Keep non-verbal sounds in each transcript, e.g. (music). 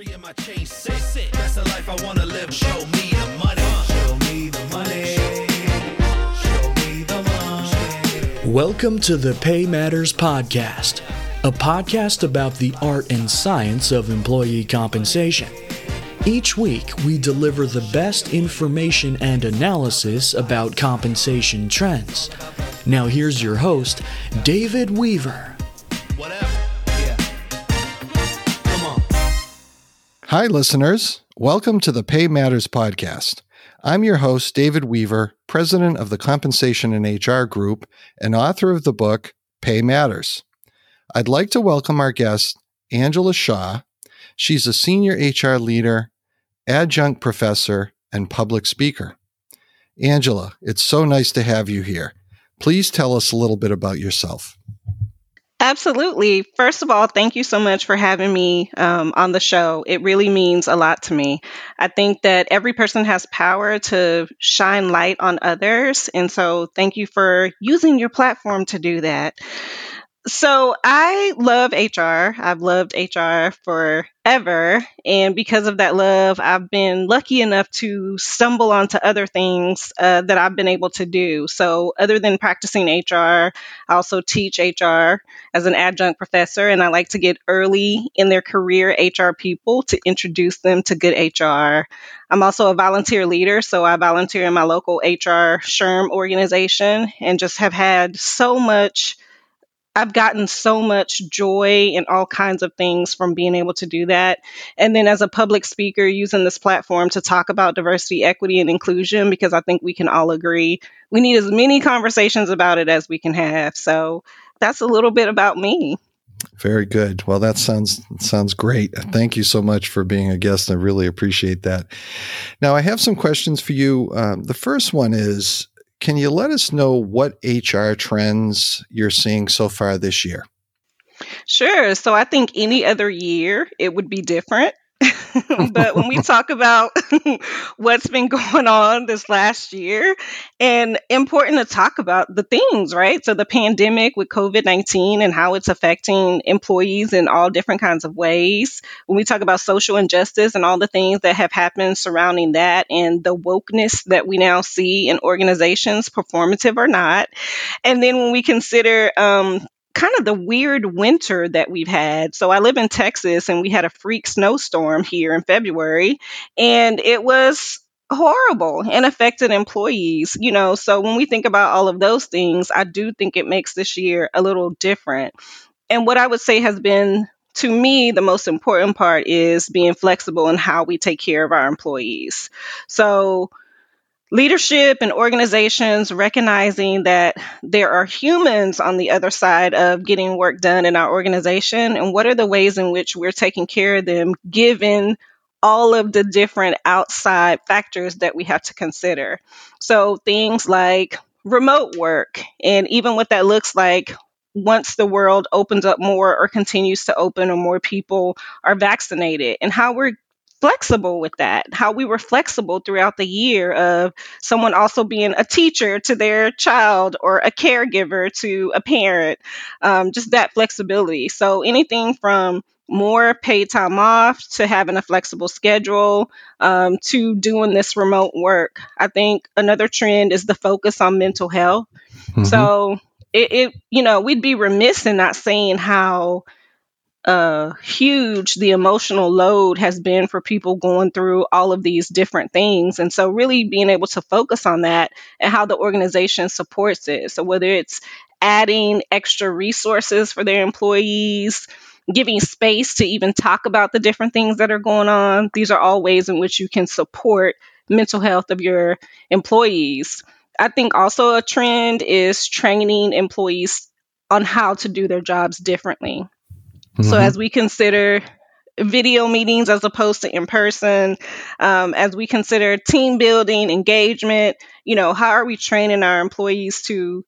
In my chain, sit, sit. That's the life I wanna live. Show me the money. Show me the money. Welcome to the Pay Matters Podcast, a podcast about the art and science of employee compensation. Each week, we deliver the best information and analysis about compensation trends. Now, here's your host, David Weaver. Hi, listeners. Welcome to the Pay Matters podcast. I'm your host, David Weaver, president of the Compensation and HR Group and author of the book Pay Matters. I'd like to welcome our guest, Angela Shaw. She's a senior HR leader, adjunct professor, and public speaker. Angela, it's so nice to have you here. Please tell us a little bit about yourself. Absolutely. First of all, thank you so much for having me um, on the show. It really means a lot to me. I think that every person has power to shine light on others. And so thank you for using your platform to do that. So I love HR. I've loved HR forever. And because of that love, I've been lucky enough to stumble onto other things uh, that I've been able to do. So, other than practicing HR, I also teach HR as an adjunct professor. And I like to get early in their career HR people to introduce them to good HR. I'm also a volunteer leader. So, I volunteer in my local HR SHRM organization and just have had so much I've gotten so much joy and all kinds of things from being able to do that. And then as a public speaker, using this platform to talk about diversity, equity, and inclusion, because I think we can all agree we need as many conversations about it as we can have. So that's a little bit about me. Very good. Well, that sounds sounds great. Thank you so much for being a guest. I really appreciate that. Now, I have some questions for you. Um, the first one is can you let us know what HR trends you're seeing so far this year? Sure. So I think any other year it would be different. (laughs) but when we talk about (laughs) what's been going on this last year, and important to talk about the things, right? So, the pandemic with COVID 19 and how it's affecting employees in all different kinds of ways. When we talk about social injustice and all the things that have happened surrounding that, and the wokeness that we now see in organizations, performative or not. And then when we consider um, kind of the weird winter that we've had. So I live in Texas and we had a freak snowstorm here in February and it was horrible and affected employees, you know. So when we think about all of those things, I do think it makes this year a little different. And what I would say has been to me, the most important part is being flexible in how we take care of our employees. So, leadership and organizations recognizing that there are humans on the other side of getting work done in our organization and what are the ways in which we're taking care of them given all of the different outside factors that we have to consider? So things like remote work and even what that looks like once the world opens up more or continues to open or more people are vaccinated and how we're flexible with that, how we were flexible throughout the year of someone also being a teacher to their child or a caregiver to a parent, um, just that flexibility. So anything from more paid time off to having a flexible schedule um, to doing this remote work. I think another trend is the focus on mental health. Mm-hmm. So it, it, you know, we'd be remiss in not saying how uh, huge the emotional load has been for people going through all of these different things. And so, really being able to focus on that and how the organization supports it. So, whether it's adding extra resources for their employees, giving space to even talk about the different things that are going on, these are all ways in which you can support mental health of your employees. I think also a trend is training employees on how to do their jobs differently. Mm-hmm. So as we consider video meetings as opposed to in person, um, as we consider team building, engagement, you know, how are we training our employees to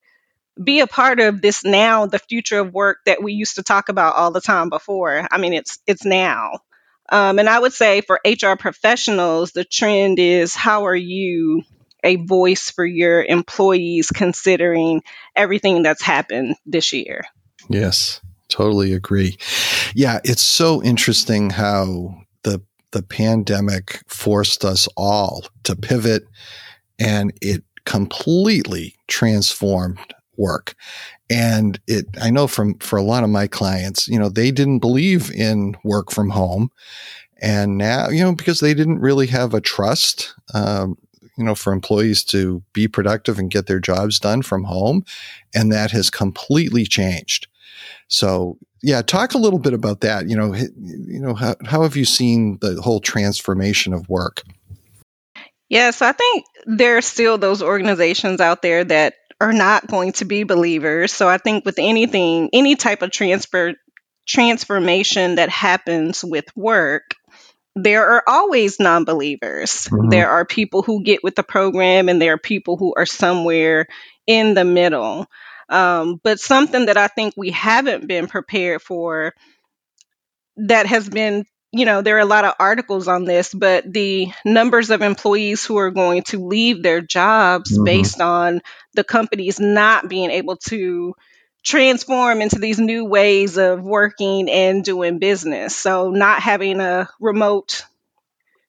be a part of this now, the future of work that we used to talk about all the time before? I mean, it's it's now. Um, and I would say for HR professionals, the trend is how are you a voice for your employees considering everything that's happened this year? Yes. Totally agree. Yeah, it's so interesting how the the pandemic forced us all to pivot and it completely transformed work. And it, I know from, for a lot of my clients, you know, they didn't believe in work from home. And now, you know, because they didn't really have a trust, um, you know, for employees to be productive and get their jobs done from home. And that has completely changed. So yeah, talk a little bit about that. You know, you know, how, how have you seen the whole transformation of work? Yeah, so I think there are still those organizations out there that are not going to be believers. So I think with anything, any type of transfer transformation that happens with work, there are always non believers. Mm-hmm. There are people who get with the program, and there are people who are somewhere in the middle. Um, but something that I think we haven't been prepared for that has been, you know, there are a lot of articles on this, but the numbers of employees who are going to leave their jobs mm-hmm. based on the companies not being able to transform into these new ways of working and doing business. So, not having a remote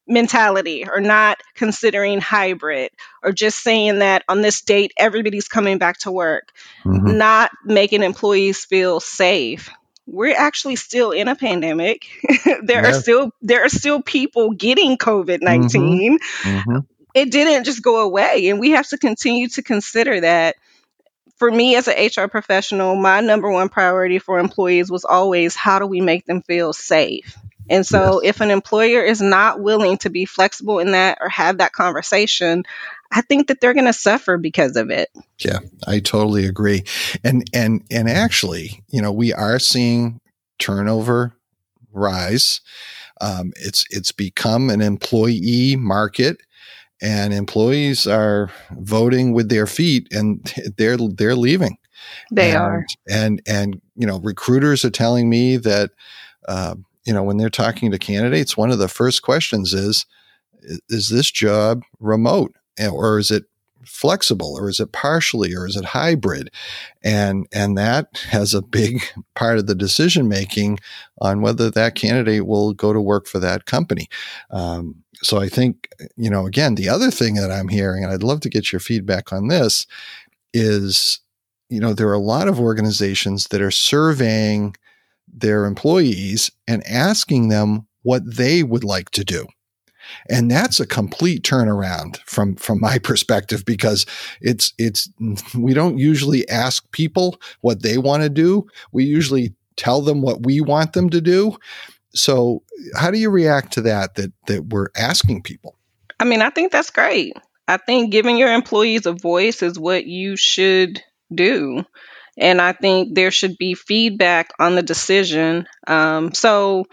mentality or not considering hybrid or just saying that on this date everybody's coming back to work mm-hmm. not making employees feel safe we're actually still in a pandemic (laughs) there are still there are still people getting covid-19 mm-hmm. Mm-hmm. it didn't just go away and we have to continue to consider that for me as an HR professional, my number one priority for employees was always how do we make them feel safe? And so, yes. if an employer is not willing to be flexible in that or have that conversation, I think that they're going to suffer because of it. Yeah, I totally agree. And and and actually, you know, we are seeing turnover rise. Um, it's it's become an employee market, and employees are voting with their feet, and (laughs) they're they're leaving. They and, are, and and you know, recruiters are telling me that. Uh, you know, when they're talking to candidates, one of the first questions is, is this job remote or is it flexible or is it partially or is it hybrid? And and that has a big (laughs) part of the decision making on whether that candidate will go to work for that company. Um, so i think you know again the other thing that i'm hearing and i'd love to get your feedback on this is you know there are a lot of organizations that are surveying their employees and asking them what they would like to do. And that's a complete turnaround from, from my (laughs) perspective because it's, it's, we don't usually ask people what they want to do. We usually tell them what we want them to do. So how do you react to that, that, that we're asking people? I mean, I think that's great. I think giving your employees a voice is what you should do. And I think there should be feedback on the decision. Um, so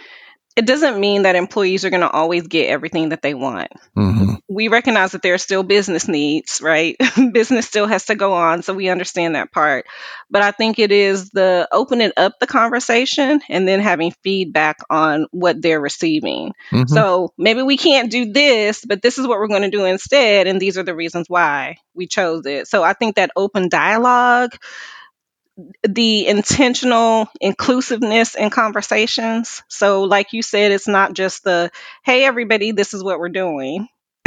it doesn't mean that employees are going to always get everything that they want. Mm-hmm. We recognize that there are still business needs, right? (laughs) business still has to go on, so we understand that part. But I think it is the opening up the conversation and then having feedback on what they're receiving. Mm-hmm. So maybe we can't do this, but this is what we're going to do instead, and these are the reasons why we chose it. So I think that open dialogue the intentional inclusiveness in conversations. So, like you said, it's not just the, hey, everybody, this is what we're doing. (laughs)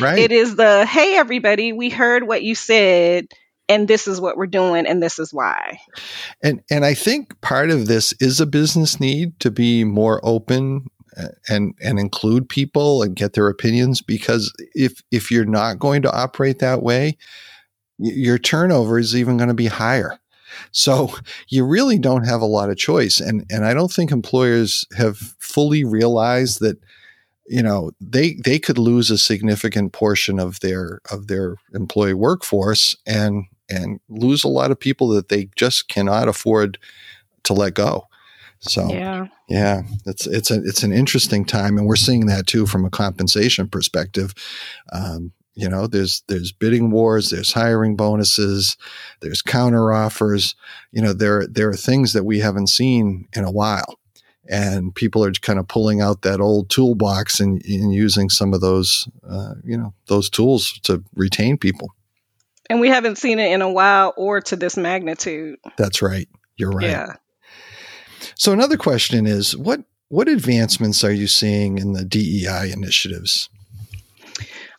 right. It is the, hey, everybody, we heard what you said and this is what we're doing and this is why and and i think part of this is a business need to be more open uh, and and include people and get their opinions because if if you're not going to operate that way your turnover is even going to be higher so you really don't have a lot of choice. And, and I don't think employers have fully realized that, you know, they, they could lose a significant portion of their, of their employee workforce and, and lose a lot of people that they just cannot afford to let go. So yeah. yeah, it's it's a it's an interesting time, and we're seeing that too from a compensation perspective. Um, you know, there's there's bidding wars, there's hiring bonuses, there's counter offers. You know, there there are things that we haven't seen in a while, and people are just kind of pulling out that old toolbox and, and using some of those, uh, you know, those tools to retain people. And we haven't seen it in a while, or to this magnitude. That's right. You're right. Yeah. So another question is what what advancements are you seeing in the DEI initiatives?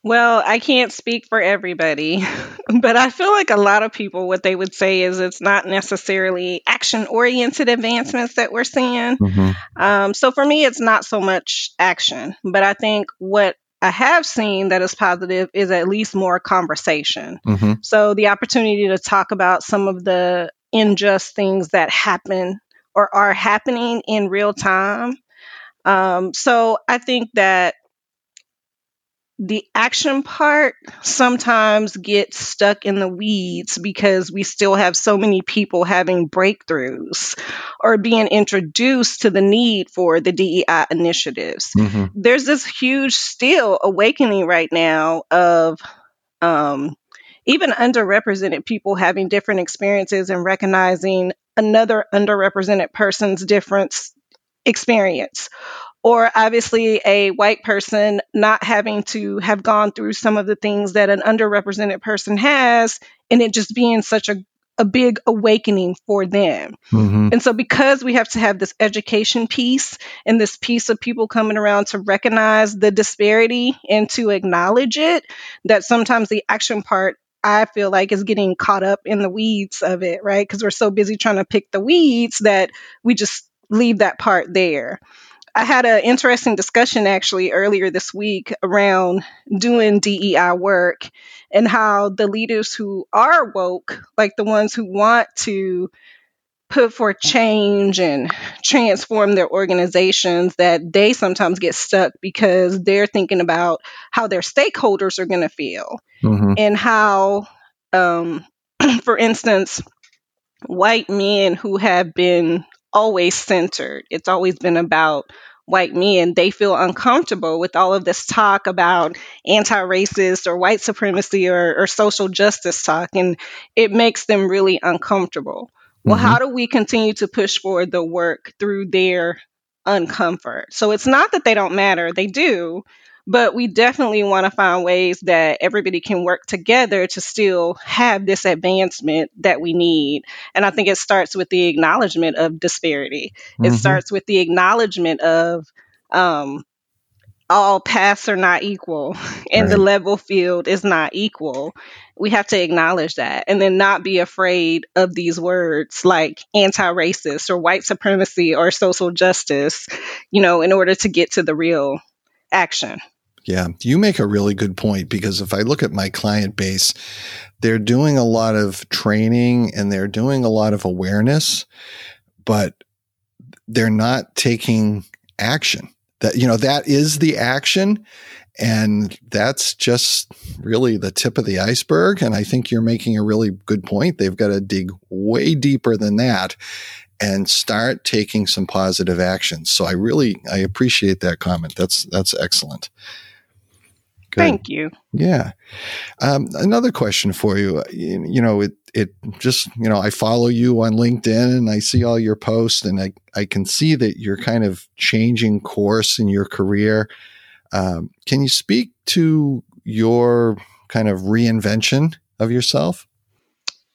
Well, I can't speak for everybody, (laughs) but I feel like a lot of people, what they would say is it's not necessarily action oriented advancements that we're seeing. Mm-hmm. Um, so for me, it's not so much action, but I think what I have seen that is positive is at least more conversation. Mm-hmm. So the opportunity to talk about some of the unjust things that happen or are happening in real time. Um, so I think that the action part sometimes gets stuck in the weeds because we still have so many people having breakthroughs or being introduced to the need for the DEI initiatives. Mm-hmm. There's this huge still awakening right now of um, even underrepresented people having different experiences and recognizing another underrepresented person's different experience or obviously a white person not having to have gone through some of the things that an underrepresented person has and it just being such a, a big awakening for them Mm-hmm. and so because we have to have this education piece and this piece of people coming around to recognize the disparity and to acknowledge it that sometimes the action part I feel like is getting caught up in the weeds of it, right? Because we're so busy trying to pick the weeds that we just leave that part there. I had an interesting discussion actually earlier this week around doing DEI work and how the leaders who are woke, like the ones who want to put for change and transform their organizations, that they sometimes get stuck because they're thinking about how their stakeholders are going to feel Mm-hmm. and how, um, (clears throat) for instance, white men who have been always centered, it's always been about white men, they feel uncomfortable with all of this talk about anti racist or white supremacy or, or social justice talk, and it makes them really uncomfortable. Well, Mhm. how do we continue to push forward the work through their uncomfort? So it's not that they don't matter, they do, but we definitely want to find ways that everybody can work together to still have this advancement that we need. And I think it starts with the acknowledgement of disparity. It Mhm. starts with the acknowledgement of um, all paths are not equal (laughs) and the level field is not equal. We have to acknowledge that and then not be afraid of these words like anti racist or white supremacy or social justice, you know, in order to get to the real action. Yeah, you make a really good point because if I look at my client base, they're doing a lot of training and they're doing a lot of awareness, but they're not taking action. That you know that is the action and that's just really the tip of the iceberg and I think you're making a really good point. They've got to dig way deeper than that and start taking some positive actions. So I really I appreciate that comment. That's that's excellent. Good. Thank you. Yeah. Um, another question for you. You, you know, it it just you know I follow you on LinkedIn and I see all your posts and I I can see that you're kind of changing course in your career. Um, can you speak to your kind of reinvention of yourself?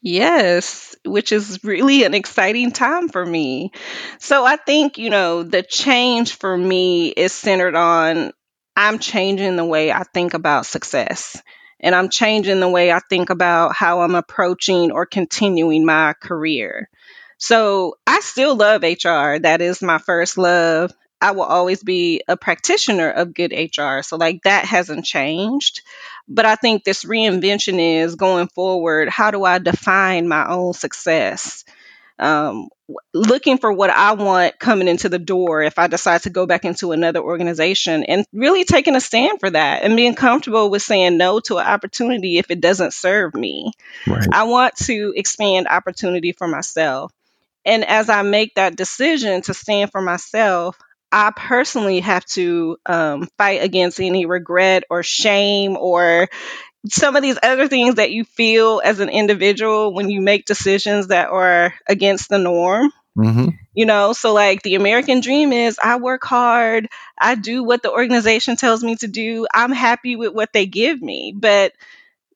Yes, which is really an exciting time for me. So I think, you know, the change for me is centered on I'm changing the way I think about success. And I'm changing the way I think about how I'm approaching or continuing my career. So I still love HR. That is my first love. I will always be a practitioner of good HR. So, like, that hasn't changed. But I think this reinvention is going forward. How do I define my own success? Um, looking for what I want coming into the door if I decide to go back into another organization and really taking a stand for that and being comfortable with saying no to an opportunity if it doesn't serve me. Right. I want to expand opportunity for myself. And as I make that decision to stand for myself, I personally have to um, fight against any regret or shame or some of these other things that you feel as an individual when you make decisions that are against the norm. Mm-hmm. You know, so like the American dream is I work hard, I do what the organization tells me to do, I'm happy with what they give me, but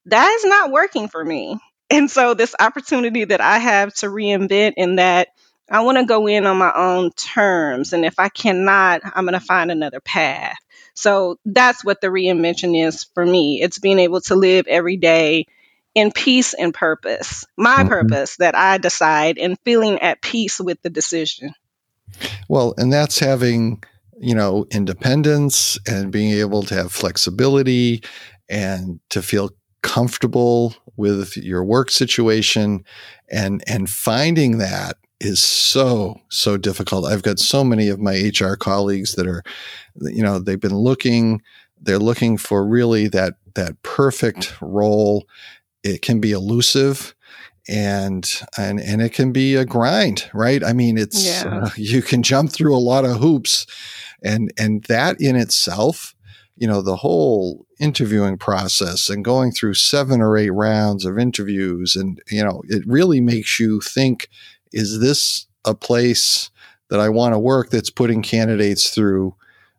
that is not working for me. And so, this opportunity that I have to reinvent in that I want to go in on my own terms. And if I cannot, I'm going to find another path. So that's what the reinvention is for me. It's being able to live every day in peace and purpose, my mm-hmm. purpose that I decide and feeling at peace with the decision. Well, and that's having, you know, independence and being able to have flexibility and to feel comfortable with your work situation and and finding that is so so difficult. I've got so many of my HR colleagues that are you know, they've been looking they're looking for really that that perfect role. It can be elusive and and and it can be a grind, right? I mean, it's yeah. uh, (laughs) you can jump through a lot of hoops and and that in itself you know the whole interviewing process and going through seven or eight rounds of interviews and you know it really makes you think is this a place that i want to work that's putting candidates through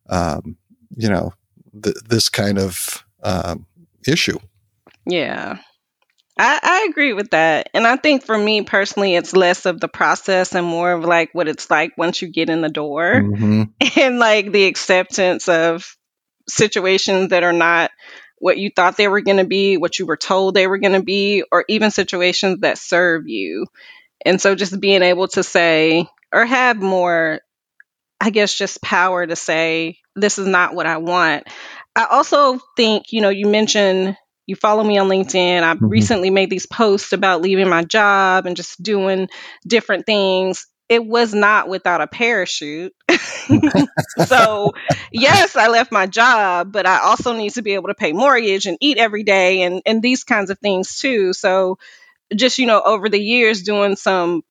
um, you know th- this kind of um, issue yeah I, I agree with that. And I think for me personally, it's less of the process and more of like what it's like once you get in the door mm-hmm. (laughs) and like the acceptance of situations that are not what you thought they were going to be, what you were told they were going to be, or even situations that serve you. And so just being able to say, or have more, I guess, just power to say, this is not what I want. I also think, you know, you mentioned you follow me on LinkedIn. I mm-hmm. recently made these posts about leaving my job and just doing different things it was not without a parachute. (laughs) (laughs) so, yes, I left my job, but I also need to be able to pay mortgage and eat every day and and these kinds of things too. So, just you know, over the years doing some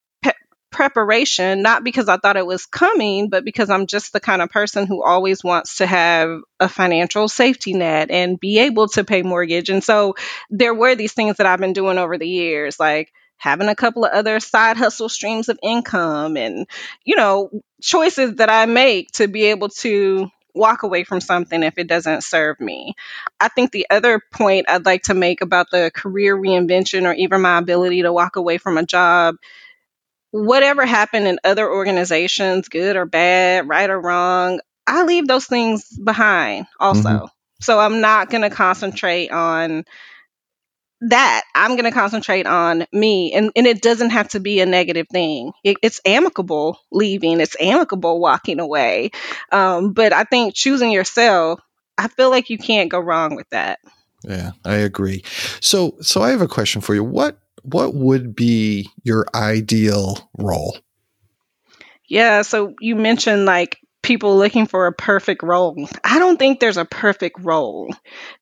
preparation, not because I thought it was coming, but because I'm just the kind of person who always wants to have a financial safety net and be able to pay mortgage. And so there were these things that I've been doing over the years, like having a couple of other side hustle streams of income and, you know, choices that I make to be able to walk away from something if it doesn't serve me. I think the other point I'd like to make about the career reinvention or even my ability to walk away from a job whatever happened in other organizations, good or bad, right or wrong, I leave those things behind also. Mm-hmm. So I'm not going to concentrate on that i'm going to concentrate on me and, and it doesn't have to be a negative thing. It, it's amicable leaving. It's amicable walking away. Um, but i think choosing yourself i feel like you can't go wrong with that. Yeah i agree. So so i have a question for you. What what would be your ideal role? Yeah so you mentioned like people looking for a perfect role. I don't think there's a perfect role.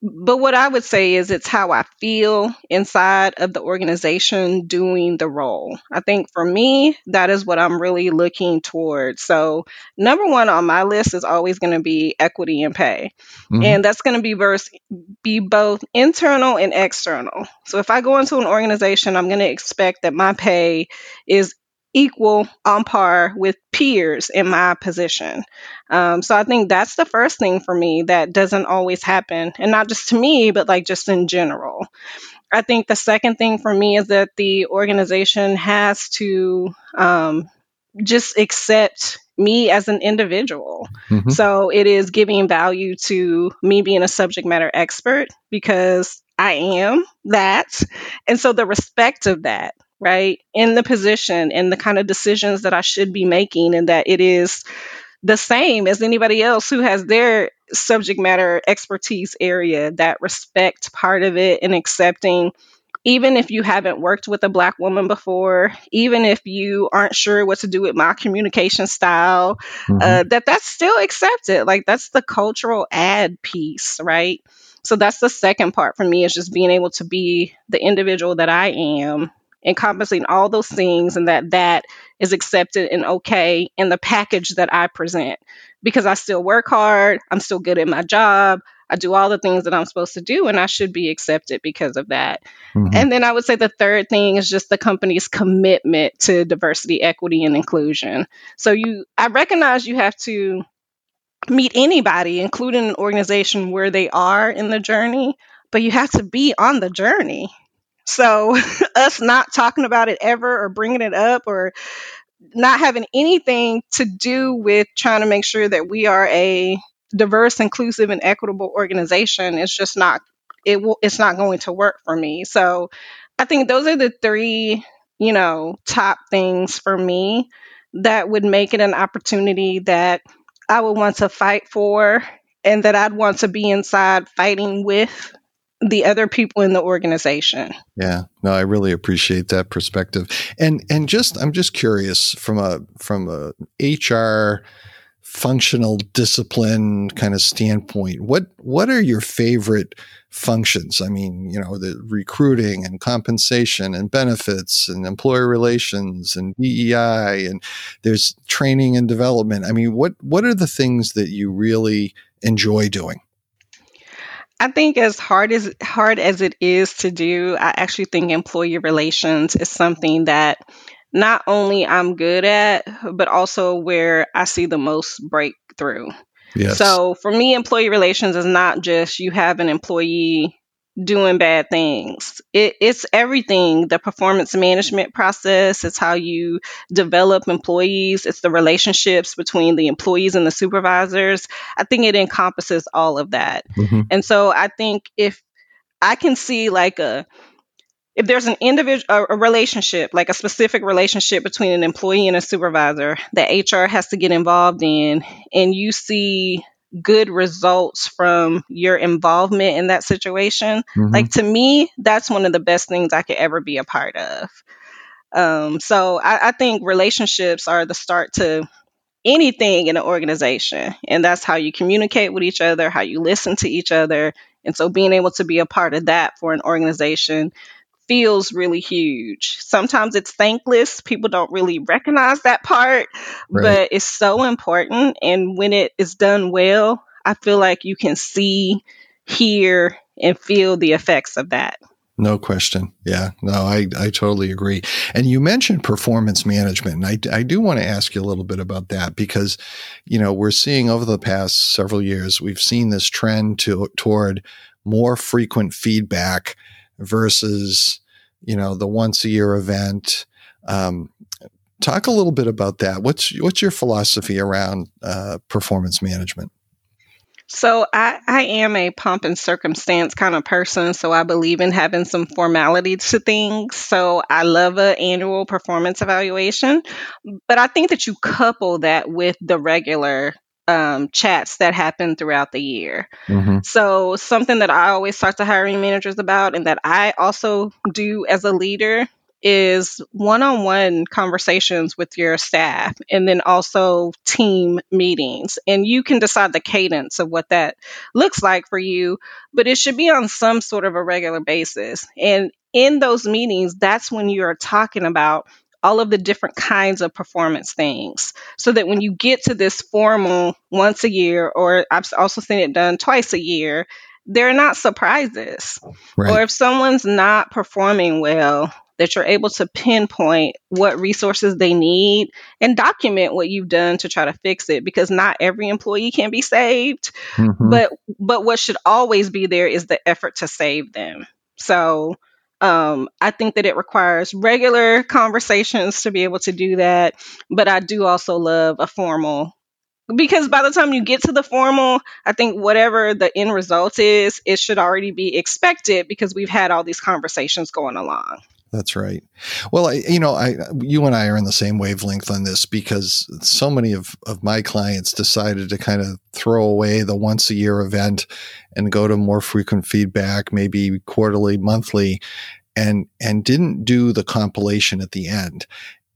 But what I would say is it's how I feel inside of the organization doing the role. I think for me, that is what I'm really looking towards. So, number one on my list is always going to be equity and pay. Mm-hmm. And that's going to be verse, be both internal and external. So, if I go into an organization, I'm going to expect that my pay is equal on par with peers in my position. Um, so I think that's the first thing for me that doesn't always happen, and not just to me, but like just in general. I think the second thing for me is that the organization has to um, just accept me as an individual. Mm-hmm. So it is giving value to me being a subject matter expert because I am that. And so the respect of that right, in the position and the kind of decisions that I should be making, and that it is the same as anybody else who has their subject matter expertise area, that respect part of it and accepting. Even if you haven't worked with a black woman before, even if you aren't sure what to do with my communication style, mm-hmm. uh, that that's still accepted. Like that's the cultural add piece, right? So that's the second part for me is just being able to be the individual that I am encompassing all those things and that that is accepted and okay in the package that I present because I still work hard, I'm still good at my job, I do all the things that I'm supposed to do and I should be accepted because of that. Mm-hmm. And then I would say the third thing is just the company's commitment to diversity, equity and inclusion. So you I recognize you have to meet anybody including an organization where they are in the journey, but you have to be on the journey so, (laughs) us not talking about it ever or bringing it up or not having anything to do with trying to make sure that we are a diverse, inclusive, and equitable organization. It's just not it will it's not going to work for me. So I think those are the three, you know, top things for me that would make it an opportunity that I would want to fight for and that I'd want to be inside fighting with the other people in the organization. Yeah, no, I really appreciate that perspective. And and just I'm just curious from a from a HR functional discipline kind of standpoint, what what are your favorite functions? I mean, you know, the recruiting and compensation and benefits and employer relations and DEI and there's training and development. I mean, what what are the things that you really enjoy doing? I think as hard as hard as it is to do, I actually think employee relations is something that not only I'm good at, but also where I see the most breakthrough. Yes. So for me, employee relations is not just you have an employee doing bad things. It, it's everything the performance management process, it's how you develop employees, it's the relationships between the employees and the supervisors. I think it encompasses all of that. Mhm. And so I think if I can see like a if there's an individual a, a relationship like a specific relationship between an employee and a supervisor that hr has to get involved in and you see good results from your involvement in that situation. Mhm. like to me that's one of the best things i could ever be a part of. Um, so I, I think relationships are the start to anything in an organization and that's how you communicate with each other how you listen to each other. And so being able to be a part of that for an organization feels really huge. Sometimes it's thankless. People don't really recognize that part, Right. but it's so important. And when it is done well, I feel like you can see, hear, and feel the effects of that. No question. Yeah, no, I, I totally agree. And you mentioned performance management. And I, I do want to ask you a little bit about that because, you know, we're seeing over the past several years, we've seen this trend to, toward more frequent feedback versus, you know, the once a year event. Um, talk a little bit about that. What's, what's your philosophy around uh, performance management? So I, I am a pomp and circumstance kind of person. So I believe in having some formality to things. So I love an annual performance evaluation, but I think that you couple that with the regular um, chats that happen throughout the year. Mm-hmm. So something that I always talk to hiring managers about, and that I also do as a leader, is one-on-one conversations with your staff and then also team meetings and you can decide the cadence of what that looks like for you but it should be on some sort of a regular basis and in those meetings that's when you're talking about all of the different kinds of performance things so that when you get to this formal once a year or i've also seen it done twice a year they're not surprises Right. or if someone's not performing well that you're able to pinpoint what resources they need and document what you've done to try to fix it because not every employee can be saved Mhm. but but what should always be there is the effort to save them so um, i think that it requires regular conversations to be able to do that but i do also love a formal. Because by the time you get to the formal i think whatever the end result is it should already be expected because we've had all these conversations going along That's right. Well, I, you know, I, you and I are in the same wavelength on this because so many of, of my clients decided to kind of throw away the once a year event and go to more frequent feedback, maybe quarterly, monthly, and, and didn't do the compilation at the end.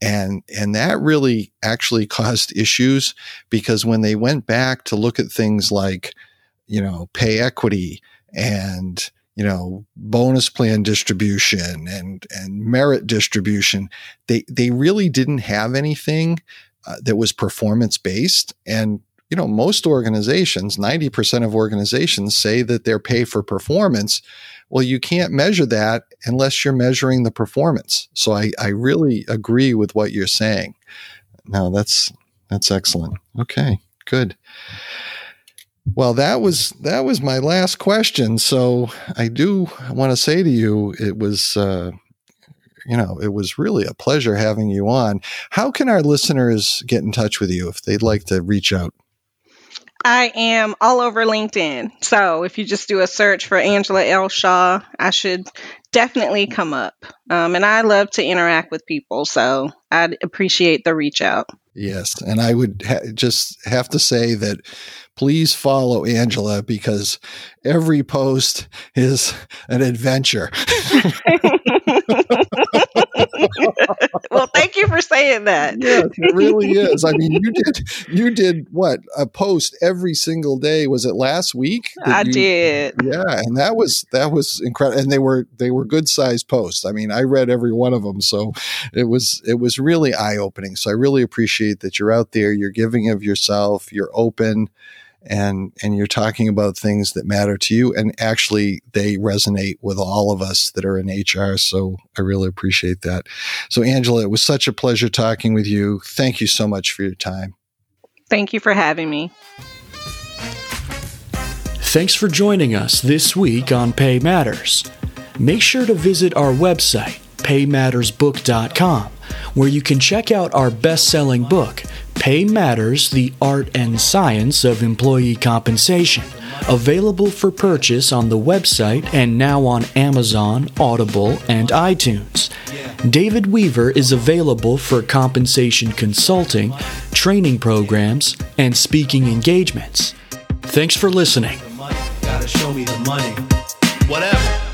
And, and that really actually (laughs) caused issues because when they went back to look at things like, you know, pay equity and, you know, bonus plan distribution and, and merit distribution, they, they really didn't have anything uh, that was performance based. And, you know, most organizations, 90% of organizations say that they're pay for performance. Well, you can't measure that unless you're measuring the performance. So I, I really agree with what you're saying. No, that's, that's excellent. Okay, good. Well, that was that was my last question. So I do want to say to you, it was uh, you know, it was really a pleasure having you on. How can our listeners get in touch with you if they'd like to reach out? I am all over LinkedIn. So if you just do a search for Angela L. Shaw, I should definitely come up. Um, and I love to interact with people. So I'd appreciate the reach out. Yes. And I would ha- just have to say that please follow Angela because every post is an adventure. (laughs) (laughs) (laughs) well, thank you for saying that. yes, it really is. I mean, you did you did what a post every single day. Was it last week? I you, did. Yeah, and that was that was incredible. And they were they were good sized posts. I mean, I read every one of them, so it was it was really eye opening. So I really appreciate that you're out there. You're giving of yourself. You're open and and you're talking about things that matter to you and actually they resonate with all of us that are in HR so I really appreciate that. So Angela, it was such a pleasure talking with you. Thank you so much for your time. Thank you for having me. Thanks for joining us this week on Pay Matters. Make sure to visit our website, paymattersbook.com, where you can check out our best selling book, Pay Matters The Art and Science of Employee Compensation, available for purchase on the website and now on Amazon, Audible, and iTunes. David Weaver is available for compensation consulting, training programs, and speaking engagements. Thanks for listening. Gotta show me the money. Whatever.